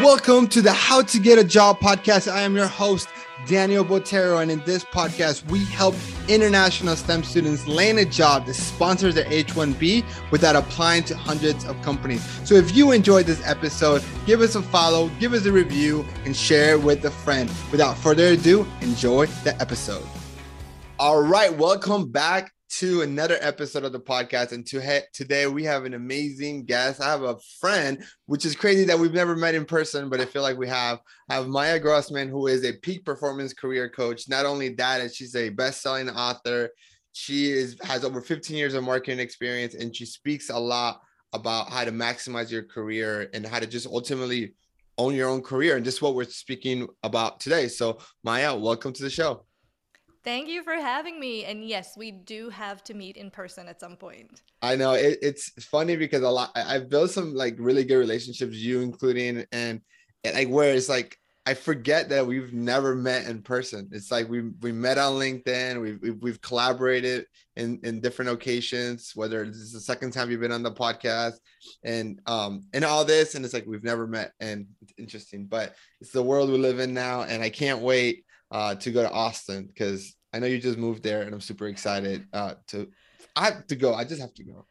Welcome to the How to Get a Job podcast. I am your host, Daniel Botero, and in this podcast, we help international STEM students land a job that sponsors their H-1B without applying to hundreds of companies. So if you enjoyed this episode, give us a follow, give us a review, and share with a friend. Without further ado, enjoy the episode. All right, welcome back to another episode of the podcast. And to today we have an amazing guest. I have a friend, which is crazy that we've never met in person, but I feel like we have. I have Maya Grossman, who is a peak performance career coach. Not only that, she's a best-selling author. She is has over 15 years of marketing experience, and she speaks a lot about how to maximize your career and how to just ultimately own your own career. And just what we're speaking about today. So, Maya, welcome to the show. Thank you for having me. And yes, we do have to meet in person at some point. I know it, it's funny because a lot I've built some like really good relationships, you including, and, and like where it's like I forget that we've never met in person. It's like we we met on LinkedIn. We've we've, we've collaborated in in different occasions. Whether this is the second time you've been on the podcast, and um and all this, and it's like we've never met, and it's interesting. But it's the world we live in now, and I can't wait uh, to go to Austin because I know you just moved there, and I'm super excited uh, to. I have to go. I just have to go.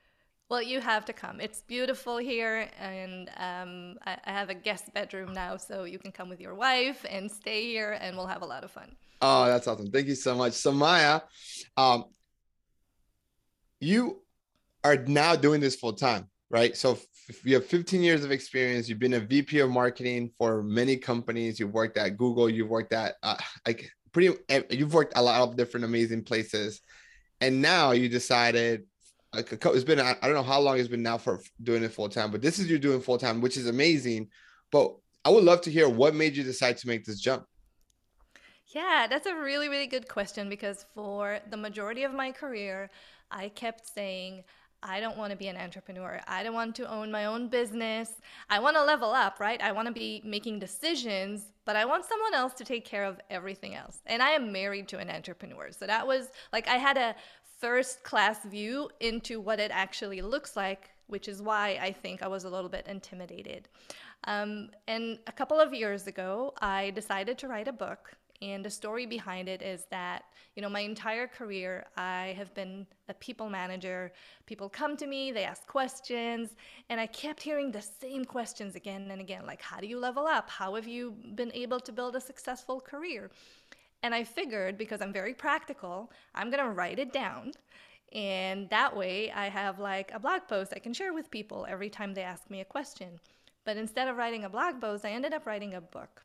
Well, you have to come. It's beautiful here, and um, I, I, have a guest bedroom now, so you can come with your wife and stay here, and we'll have a lot of fun. Oh, that's awesome! Thank you so much. So, Maya, um, you are now doing this full time, right? So, if you have 15 years of experience, you've been a VP of marketing for many companies. You've worked at Google. You've worked at uh, like pretty. Eh, you've worked a lot of different amazing places, and now you decided. Like it's been I don't know how long it's been now for doing it full time, but this is you doing full time, which is amazing. But I would love to hear what made you decide to make this jump. Yeah, that's a really, really good question because for the majority of my career, I kept saying, I don't want to be an entrepreneur. I don't want to own my own business. I want to level up, right? I want to be making decisions, but I want someone else to take care of everything else. And I am married to an entrepreneur. So that was like I had a first class view into what it actually looks like, which is why I think I was a little bit intimidated. Um, and a couple of years ago, I decided to write a book and the story behind it is that, you know, my entire career, I have been a people manager. People come to me, they ask questions, and I kept hearing the same questions again and again like, how do you level up? How have you been able to build a successful career? And I figured, because I'm very practical, I'm going to write it down. And that way, I have like a blog post I can share with people every time they ask me a question. But instead of writing a blog post, I ended up writing a book.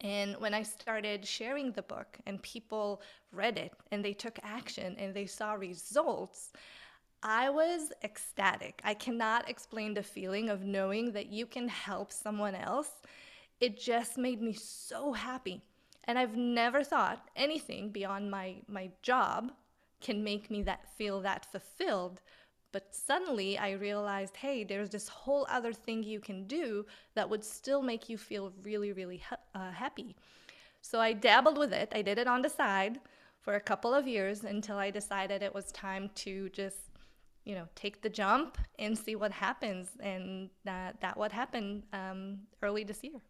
And when I started sharing the book and people read it and they took action and they saw results, I was ecstatic. I cannot explain the feeling of knowing that you can help someone else. It just made me so happy. And I've never thought anything beyond my, my job can make me that feel that fulfilled but suddenly I realized, hey, there's this whole other thing you can do that would still make you feel really, really ha- uh, happy. So I dabbled with it. I did it on the side for a couple of years until I decided it was time to just, you know, take the jump and see what happens. And that that what happened um, early this year.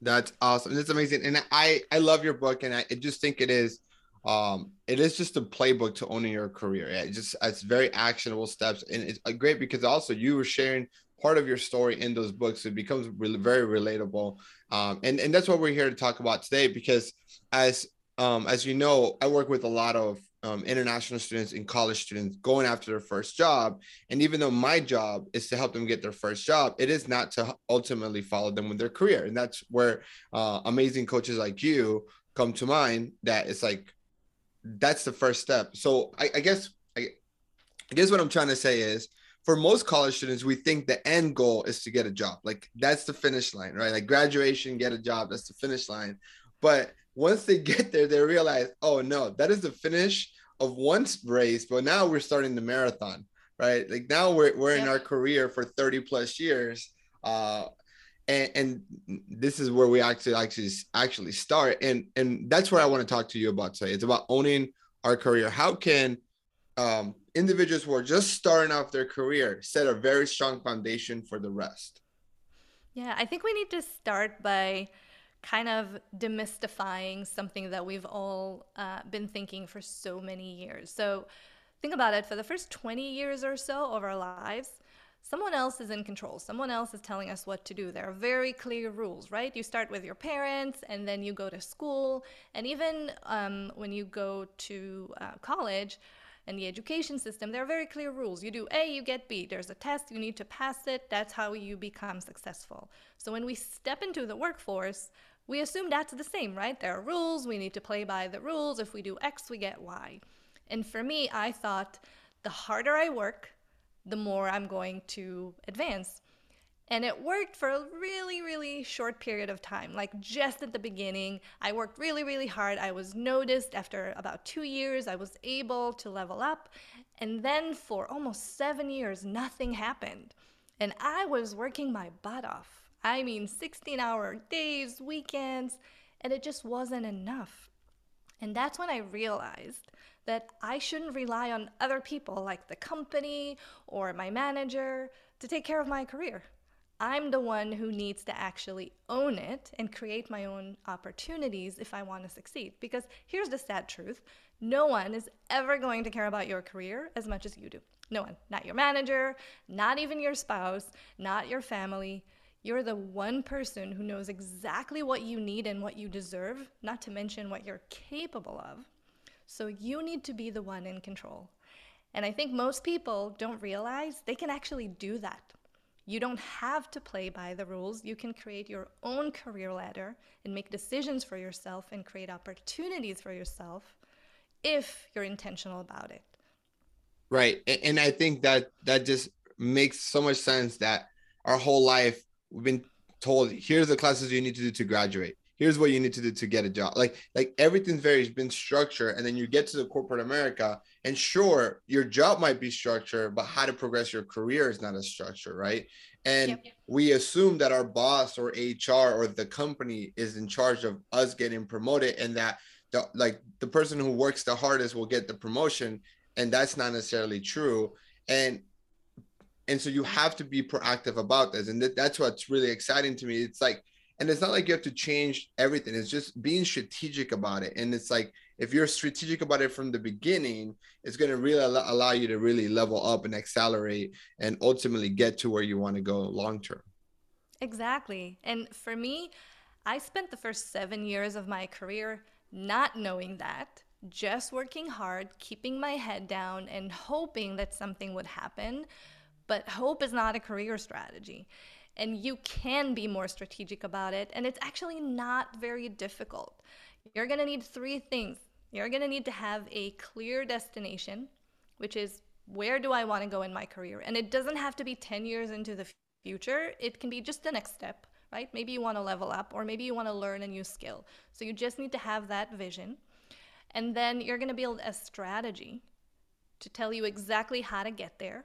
That's awesome. That's amazing. And I I love your book, and I just think it is um it is just a playbook to owning your career yeah, it just it's very actionable steps and it's uh, great because also you were sharing part of your story in those books it becomes really very relatable um and and that's what we're here to talk about today because as um as you know i work with a lot of um, international students and college students going after their first job. And even though my job is to help them get their first job, it is not to ultimately follow them with their career. And that's where uh, amazing coaches like you come to mind. That it's like that's the first step. So I, I guess I, I guess what I'm trying to say is for most college students, we think the end goal is to get a job. Like that's the finish line, right? Like graduation, get a job, that's the finish line. But once they get there, they realize, oh no, that is the finish of one race, but now we're starting the marathon, right? Like now we're, we're in our career for 30 plus years. Uh, and, and this is where we actually actually actually start. And and that's what i want to talk to you about today. It's about owning our career. How can um, individuals who are just starting off their career set a very strong foundation for the rest? Yeah, I think we need to start by kind of demystifying something that we've all uh, been thinking for so many years. So think about it. For the first 20 years or so of our lives, someone else is in control. Someone else is telling us what to do. There are very clear rules, right? You start with your parents and then you go to school. And even um, when you go to uh, college, and the education system, there are very clear rules. You do A, you get B. There's a test, you need to pass it. That's how you become successful. So when we step into the workforce, we assume that's the same, right? There are rules, we need to play by the rules. If we do X, we get Y. And for me, I thought the harder I work, the more I'm going to advance. And it worked for a really, really short period of time. Like just at the beginning, I worked really, really hard. I was noticed after about two years, I was able to level up. And then for almost seven years, nothing happened. And I was working my butt off. I mean, 16 hour days, weekends, and it just wasn't enough. And that's when I realized that I shouldn't rely on other people like the company or my manager to take care of my career. I'm the one who needs to actually own it and create my own opportunities if I want to succeed. Because here's the sad truth no one is ever going to care about your career as much as you do. No one. Not your manager, not even your spouse, not your family. You're the one person who knows exactly what you need and what you deserve, not to mention what you're capable of. So you need to be the one in control. And I think most people don't realize they can actually do that. You don't have to play by the rules. You can create your own career ladder and make decisions for yourself and create opportunities for yourself if you're intentional about it. Right. And I think that that just makes so much sense that our whole life we've been told here's the classes you need to do to graduate. Here's what you need to do to get a job. Like like everything's very been structured and then you get to the corporate america and sure your job might be structured but how to progress your career is not a structure right? And yep. we assume that our boss or hr or the company is in charge of us getting promoted and that the, like the person who works the hardest will get the promotion and that's not necessarily true. And and so you have to be proactive about this. And that, that's what's really exciting to me. It's like and it's not like you have to change everything. It's just being strategic about it. And it's like if you're strategic about it from the beginning it's going to really allow you to really level up and accelerate and ultimately get to where you want to go long term. Exactly. And for me i spent the first seven years of my career not knowing that just working hard keeping my head down and hoping that something would happen but hope is not a career strategy. And you can be more strategic about it. And it's actually not very difficult. You're going to need three things. You're going to need to have a clear destination, which is where do I want to go in my career? And it doesn't have to be 10 years into the future, it can be just the next step, right? Maybe you want to level up, or maybe you want to learn a new skill. So you just need to have that vision. And then you're going to build a strategy to tell you exactly how to get there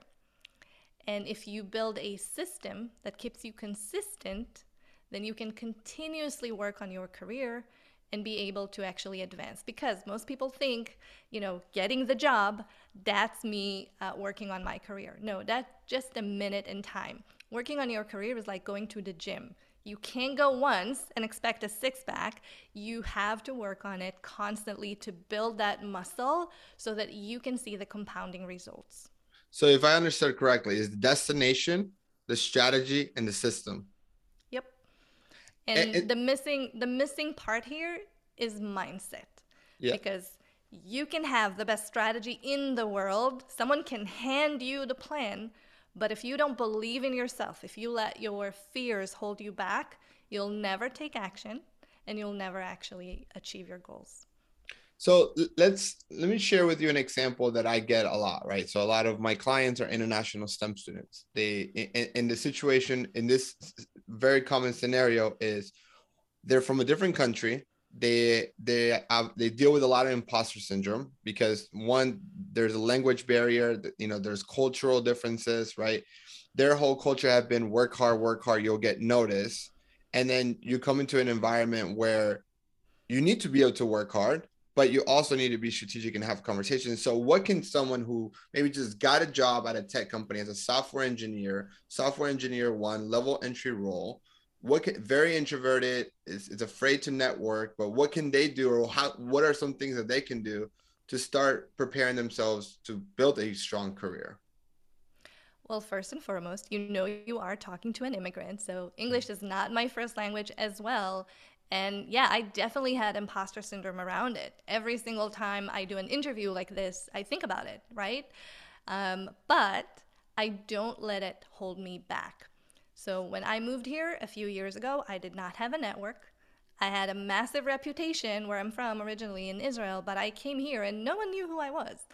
and if you build a system that keeps you consistent, then you can continuously work on your career and be able to actually advance. Because most people think, you know, getting the job, that's me uh, working on my career. No, that's just a minute in time. Working on your career is like going to the gym. You can't go once and expect a six pack. You have to work on it constantly to build that muscle so that you can see the compounding results. So if I understood correctly, is the destination, the strategy, and the system. Yep. And, and the missing the missing part here is mindset. Yeah. Because you can have the best strategy in the world. Someone can hand you the plan, but if you don't believe in yourself, if you let your fears hold you back, you'll never take action and you'll never actually achieve your goals. So let's let me share with you an example that I get a lot, right? So a lot of my clients are international STEM students. They in, in the situation in this very common scenario is they're from a different country. They they have, they deal with a lot of imposter syndrome because one there's a language barrier, you know, there's cultural differences, right? Their whole culture have been work hard, work hard, you'll get noticed. And then you come into an environment where you need to be able to work hard but you also need to be strategic and have conversations. So, what can someone who maybe just got a job at a tech company as a software engineer, software engineer one level entry role, what can very introverted is, is afraid to network but what can they do or how what are some things that they can do to start preparing themselves to build a strong career well, first and foremost, you know you are talking to an immigrant, so English is not my first language as well. And yeah, I definitely had imposter syndrome around it. Every single time I do an interview like this, I think about it, right? Um, but I don't let it hold me back. So when I moved here a few years ago, I did not have a network. I had a massive reputation where I'm from originally in Israel, but I came here and no one knew who I was.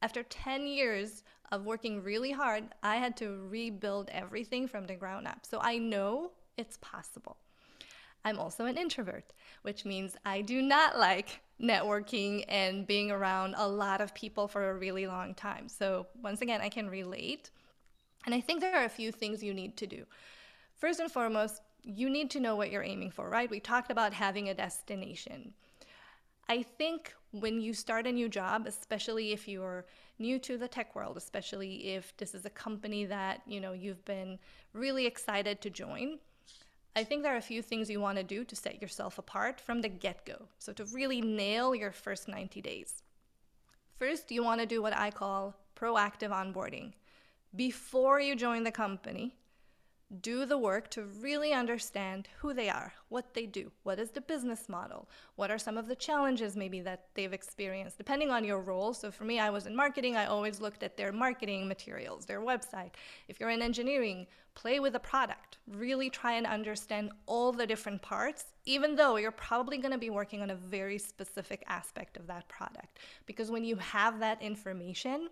After 10 years of working really hard, I had to rebuild everything from the ground up. So I know it's possible. I'm also an introvert, which means I do not like networking and being around a lot of people for a really long time. So, once again, I can relate. And I think there are a few things you need to do. First and foremost, you need to know what you're aiming for, right? We talked about having a destination. I think when you start a new job, especially if you're new to the tech world, especially if this is a company that, you know, you've been really excited to join, I think there are a few things you want to do to set yourself apart from the get-go. So to really nail your first 90 days. First, you want to do what I call proactive onboarding. Before you join the company, do the work to really understand who they are, what they do, what is the business model, what are some of the challenges maybe that they've experienced, depending on your role. So for me, I was in marketing, I always looked at their marketing materials, their website. If you're in engineering, play with the product, really try and understand all the different parts, even though you're probably going to be working on a very specific aspect of that product. Because when you have that information,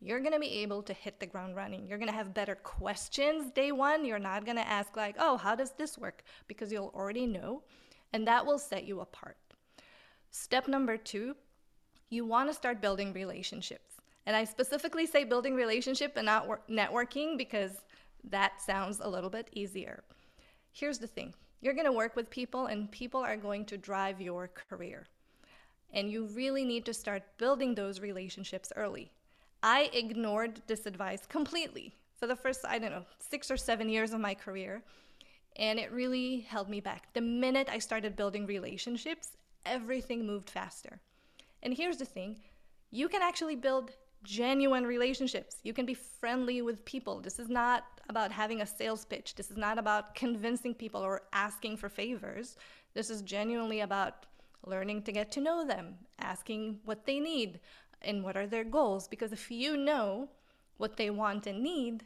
you're going to be able to hit the ground running. You're going to have better questions day one. You're not going to ask, like, oh, how does this work? Because you'll already know, and that will set you apart. Step number two, you want to start building relationships. And I specifically say building relationship and not networking because that sounds a little bit easier. Here's the thing you're going to work with people, and people are going to drive your career. And you really need to start building those relationships early. I ignored this advice completely for the first, I don't know, six or seven years of my career. And it really held me back. The minute I started building relationships, everything moved faster. And here's the thing you can actually build genuine relationships. You can be friendly with people. This is not about having a sales pitch. This is not about convincing people or asking for favors. This is genuinely about learning to get to know them, asking what they need, and what are their goals. Because if you know what they want and need,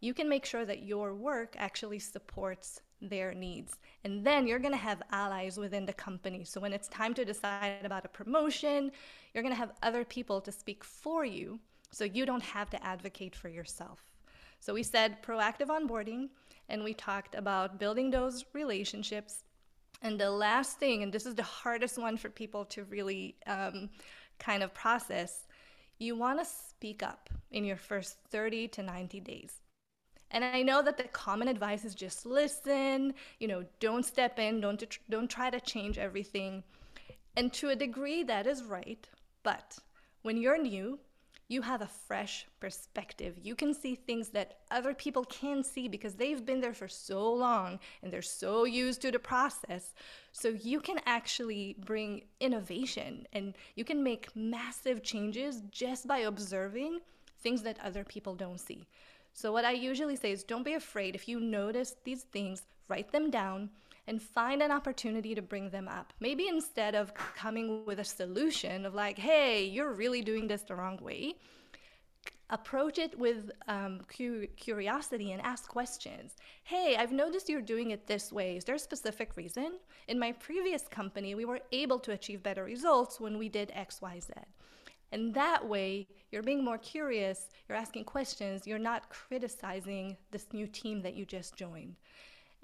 you can make sure that your work actually supports their needs. And then you're going to have allies within the company. So when it's time to decide about a promotion, you're going to have other people to speak for you so you don't have to advocate for yourself. So we said proactive onboarding and we talked about building those relationships. And the last thing, and this is the hardest one for people to really um, kind of process, you want to speak up in your first 30 to 90 days. And I know that the common advice is just listen, you know, don't step in, don't don't try to change everything. And to a degree that is right, but when you're new, you have a fresh perspective. You can see things that other people can't see because they've been there for so long and they're so used to the process. So you can actually bring innovation and you can make massive changes just by observing things that other people don't see. So, what I usually say is don't be afraid if you notice these things, write them down and find an opportunity to bring them up. Maybe instead of coming with a solution of like, hey, you're really doing this the wrong way, approach it with um, cu- curiosity and ask questions. Hey, I've noticed you're doing it this way. Is there a specific reason? In my previous company, we were able to achieve better results when we did X, Y, Z. And that way, you're being more curious, you're asking questions, you're not criticizing this new team that you just joined.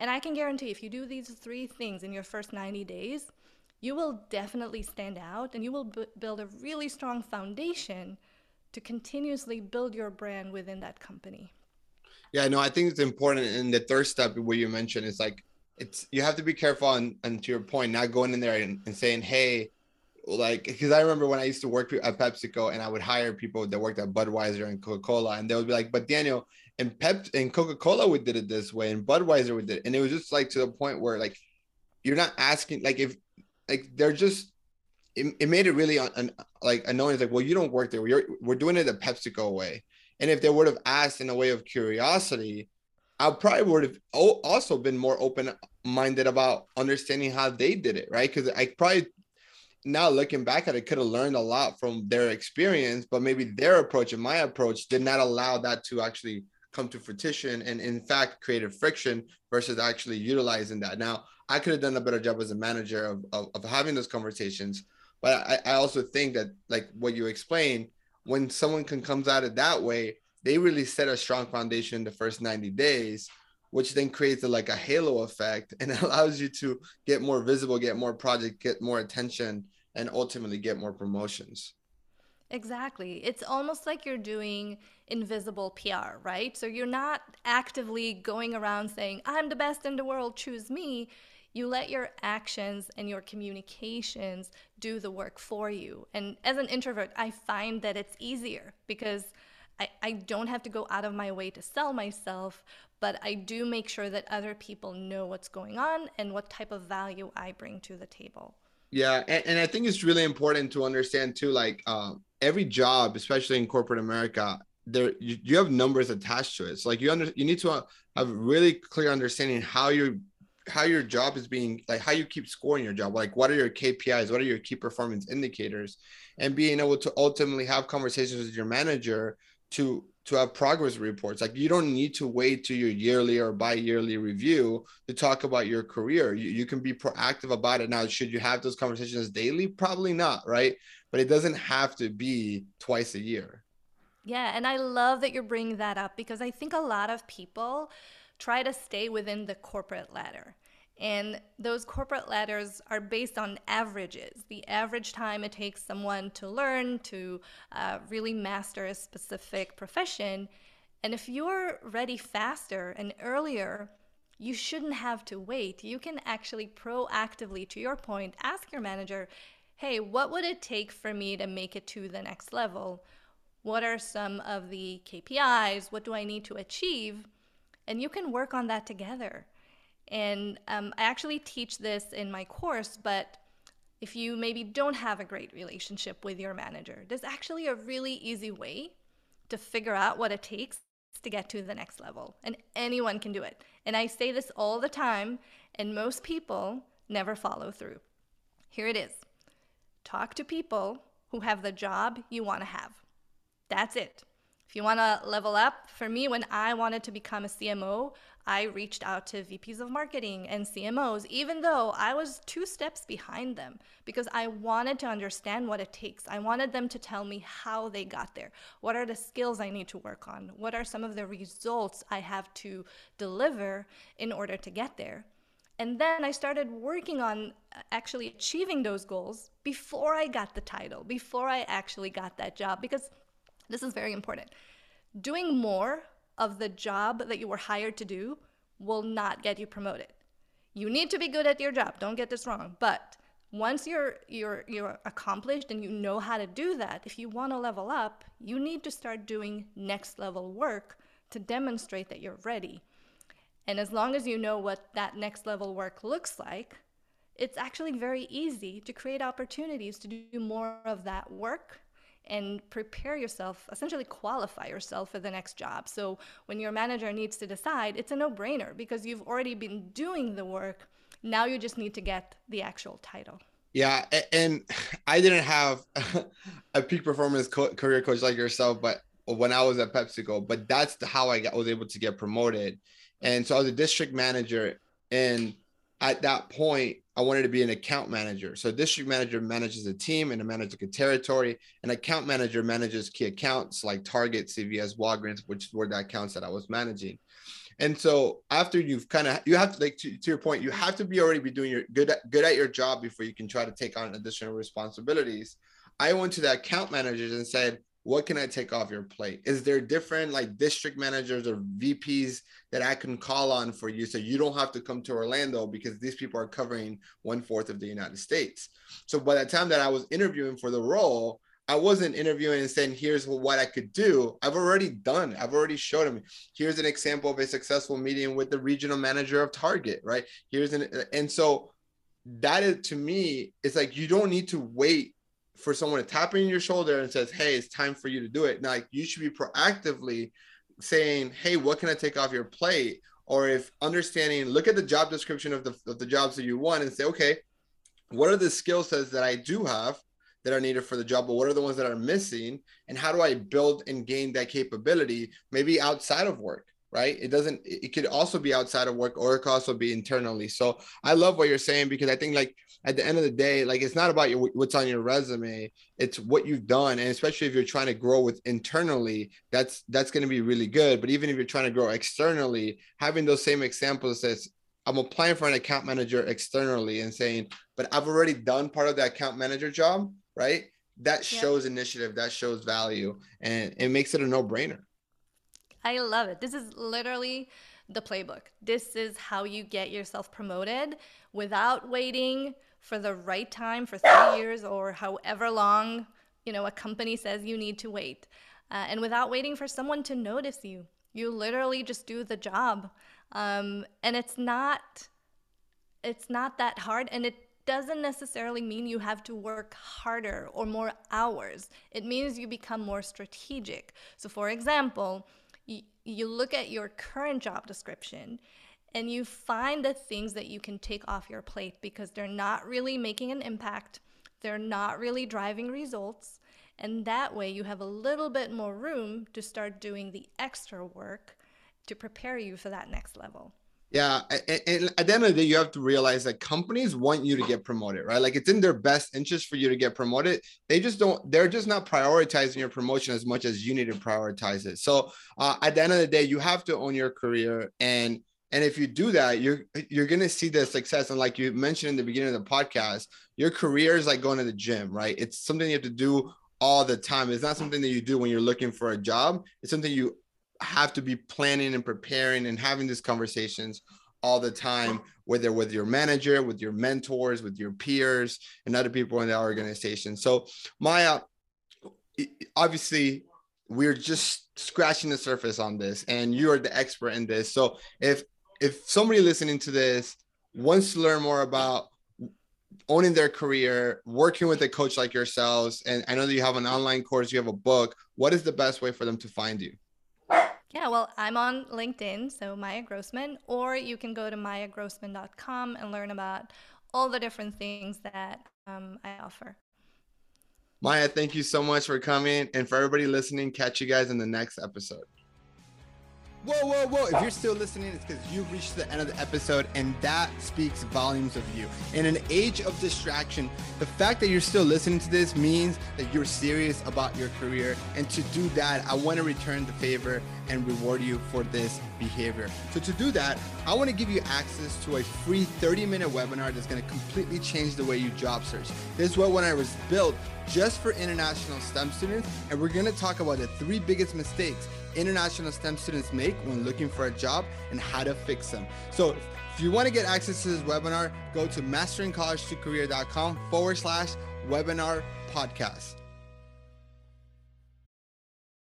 And I can guarantee if you do these three things in your first 90 days, you will definitely stand out and you will b- build a really strong foundation to continuously build your brand within that company. Yeah, no, I think it's important. And the third step, where you mentioned, is like it's you have to be careful and, and to your point, not going in there and, and saying, hey, like because I remember when I used to work at PepsiCo and I would hire people that worked at Budweiser and Coca-Cola, and they would be like, but Daniel, and Pep and Coca-Cola we did it this way and Budweiser we did it. and it was just like to the point where like you're not asking like if like they're just it, it made it really un, un, like annoying. It's like well you don't work there. We're, we're doing it the PepsiCo way and if they would have asked in a way of curiosity I probably would have also been more open minded about understanding how they did it right? Because I probably now looking back at it could have learned a lot from their experience but maybe their approach and my approach did not allow that to actually come to fruition and in fact created friction versus actually utilizing that now i could have done a better job as a manager of, of, of having those conversations but I, I also think that like what you explained when someone can comes at it that way they really set a strong foundation in the first 90 days which then creates a, like a halo effect and allows you to get more visible get more project get more attention and ultimately get more promotions Exactly. It's almost like you're doing invisible PR, right? So you're not actively going around saying, I'm the best in the world, choose me. You let your actions and your communications do the work for you. And as an introvert, I find that it's easier because I, I don't have to go out of my way to sell myself, but I do make sure that other people know what's going on and what type of value I bring to the table. Yeah, and, and I think it's really important to understand too, like um, every job, especially in corporate America, there you, you have numbers attached to it. So like you under you need to uh, have really clear understanding how your how your job is being like how you keep scoring your job. Like what are your KPIs? What are your key performance indicators? And being able to ultimately have conversations with your manager to to have progress reports. Like you don't need to wait to your yearly or bi-yearly review to talk about your career. You, you can be proactive about it. Now, should you have those conversations daily? Probably not, right? But it doesn't have to be twice a year. Yeah, and I love that you're bringing that up because I think a lot of people try to stay within the corporate ladder. And those corporate ladders are based on averages, the average time it takes someone to learn, to uh, really master a specific profession. And if you're ready faster and earlier, you shouldn't have to wait. You can actually proactively, to your point, ask your manager, hey, what would it take for me to make it to the next level? What are some of the KPIs? What do I need to achieve? And you can work on that together. And um, I actually teach this in my course, but if you maybe don't have a great relationship with your manager, there's actually a really easy way to figure out what it takes to get to the next level. And anyone can do it. And I say this all the time, and most people never follow through. Here it is talk to people who have the job you want to have. That's it. If you want to level up, for me, when I wanted to become a CMO, I reached out to VPs of marketing and CMOs, even though I was two steps behind them, because I wanted to understand what it takes. I wanted them to tell me how they got there. What are the skills I need to work on? What are some of the results I have to deliver in order to get there? And then I started working on uh, actually achieving those goals before I got the title, before I actually got that job, because this is very important. Doing more of the job that you were hired to do will not get you promoted. You need to be good at your job. Don't get this wrong. But once you're you're you're accomplished and you know how to do that, if you want to level up, you need to start doing next level work to demonstrate that you're ready. And as long as you know what that next level work looks like, it's actually very easy to create opportunities to do more of that work and prepare yourself, essentially qualify yourself for the next job. So when your manager needs to decide, it's a no brainer because you've already been doing the work. Now you just need to get the actual title. Yeah, and I didn't have a peak performance co- career coach like yourself, but when I was at PepsiCo, but that's how I got, was able to get promoted. And so I was a district manager, and at that point, I wanted to be an account manager. So district manager manages a team and a manager a territory. An account manager manages key accounts like Target, CVS, Walgreens, which were the accounts that I was managing. And so after you've kind of you have to like to, to, your point, you have to be already be doing your good at, good at your job before you can try to take on additional responsibilities. I went to the account managers and said, what can I take off your plate? Is there different like district managers or VPs that I can call on for you so you don't have to come to Orlando because these people are covering one fourth of the United States? So by the time that I was interviewing for the role, I wasn't interviewing and saying, here's what I could do. I've already done. I've already showed him. Here's an example of a successful meeting with the regional manager of Target, right? Here's an, and so that is to me, it's like you don't need to wait for someone to tap in your shoulder and says, hey, it's time for you to do it. Now, like, you should be proactively saying, hey, what can I take off your plate? Or if understanding, look at the job description of the, of the jobs that you want and say, okay, what are the skill sets that I do have that are needed for the job, but what are the ones that are missing? And how do I build and gain that capability, maybe outside of work? Right. It doesn't, it could also be outside of work or it could also be internally. So I love what you're saying because I think, like, at the end of the day, like, it's not about your, what's on your resume, it's what you've done. And especially if you're trying to grow with internally, that's, that's going to be really good. But even if you're trying to grow externally, having those same examples says, I'm applying for an account manager externally and saying, but I've already done part of the account manager job right? That shows initiative, that shows value, and it makes it a no brainer. I love it. This is literally the playbook. This is how you get yourself promoted without waiting for the right time for three years or however long you know a company says you need to wait, uh, and without waiting for someone to notice you. You literally just do the job, um, and it's not it's not that hard, and it doesn't necessarily mean you have to work harder or more hours. It means you become more strategic. So, for example, you, look at your current job description and you find the things that you can take off your plate because they're not really making an impact, they're not really driving results. And that way, you have a little bit more room to start doing the extra work to prepare you for that next level. Yeah, and, at the end of the day, you have to realize that companies want you to get promoted, right? Like it's in their best interest for you to get promoted. They just don't. They're just not prioritizing your promotion as much as you need to prioritize it. So uh, at the end of the day, you have to own your career, and and if you do that, you're you're gonna see the success. And like you mentioned in the beginning of the podcast, your career is like going to the gym, right? It's something you have to do all the time. It's not something that you do when you're looking for a job. It's something you have to be planning and preparing and having these conversations all the time, whether with your manager, with your mentors, with your peers, and other people in the organization. So, Maya, obviously, we're just scratching the surface on this, and you are the expert in this. So, if if somebody listening to this wants to learn more about owning their career, working with a coach like yourselves, and I know that you have an online course, you have a book. What is the best way for them to find you? Yeah, well, I'm on LinkedIn, so Maya Grossman, or you can go to mayagrossman.com and learn about all the different things that um, I offer. Maya, thank you so much for coming. And for everybody listening, catch you guys in the next episode. Whoa, whoa, whoa. If you're still listening, it's because you've reached the end of the episode, and that speaks volumes of you. In an age of distraction, the fact that you're still listening to this means that you're serious about your career. And to do that, I want to return the favor and reward you for this behavior. So, to do that, I want to give you access to a free 30 minute webinar that's going to completely change the way you job search. This webinar was built just for international STEM students, and we're going to talk about the three biggest mistakes international STEM students make when looking for a job and how to fix them. So if you want to get access to this webinar, go to masteringcollegetocareer.com forward slash webinar podcast.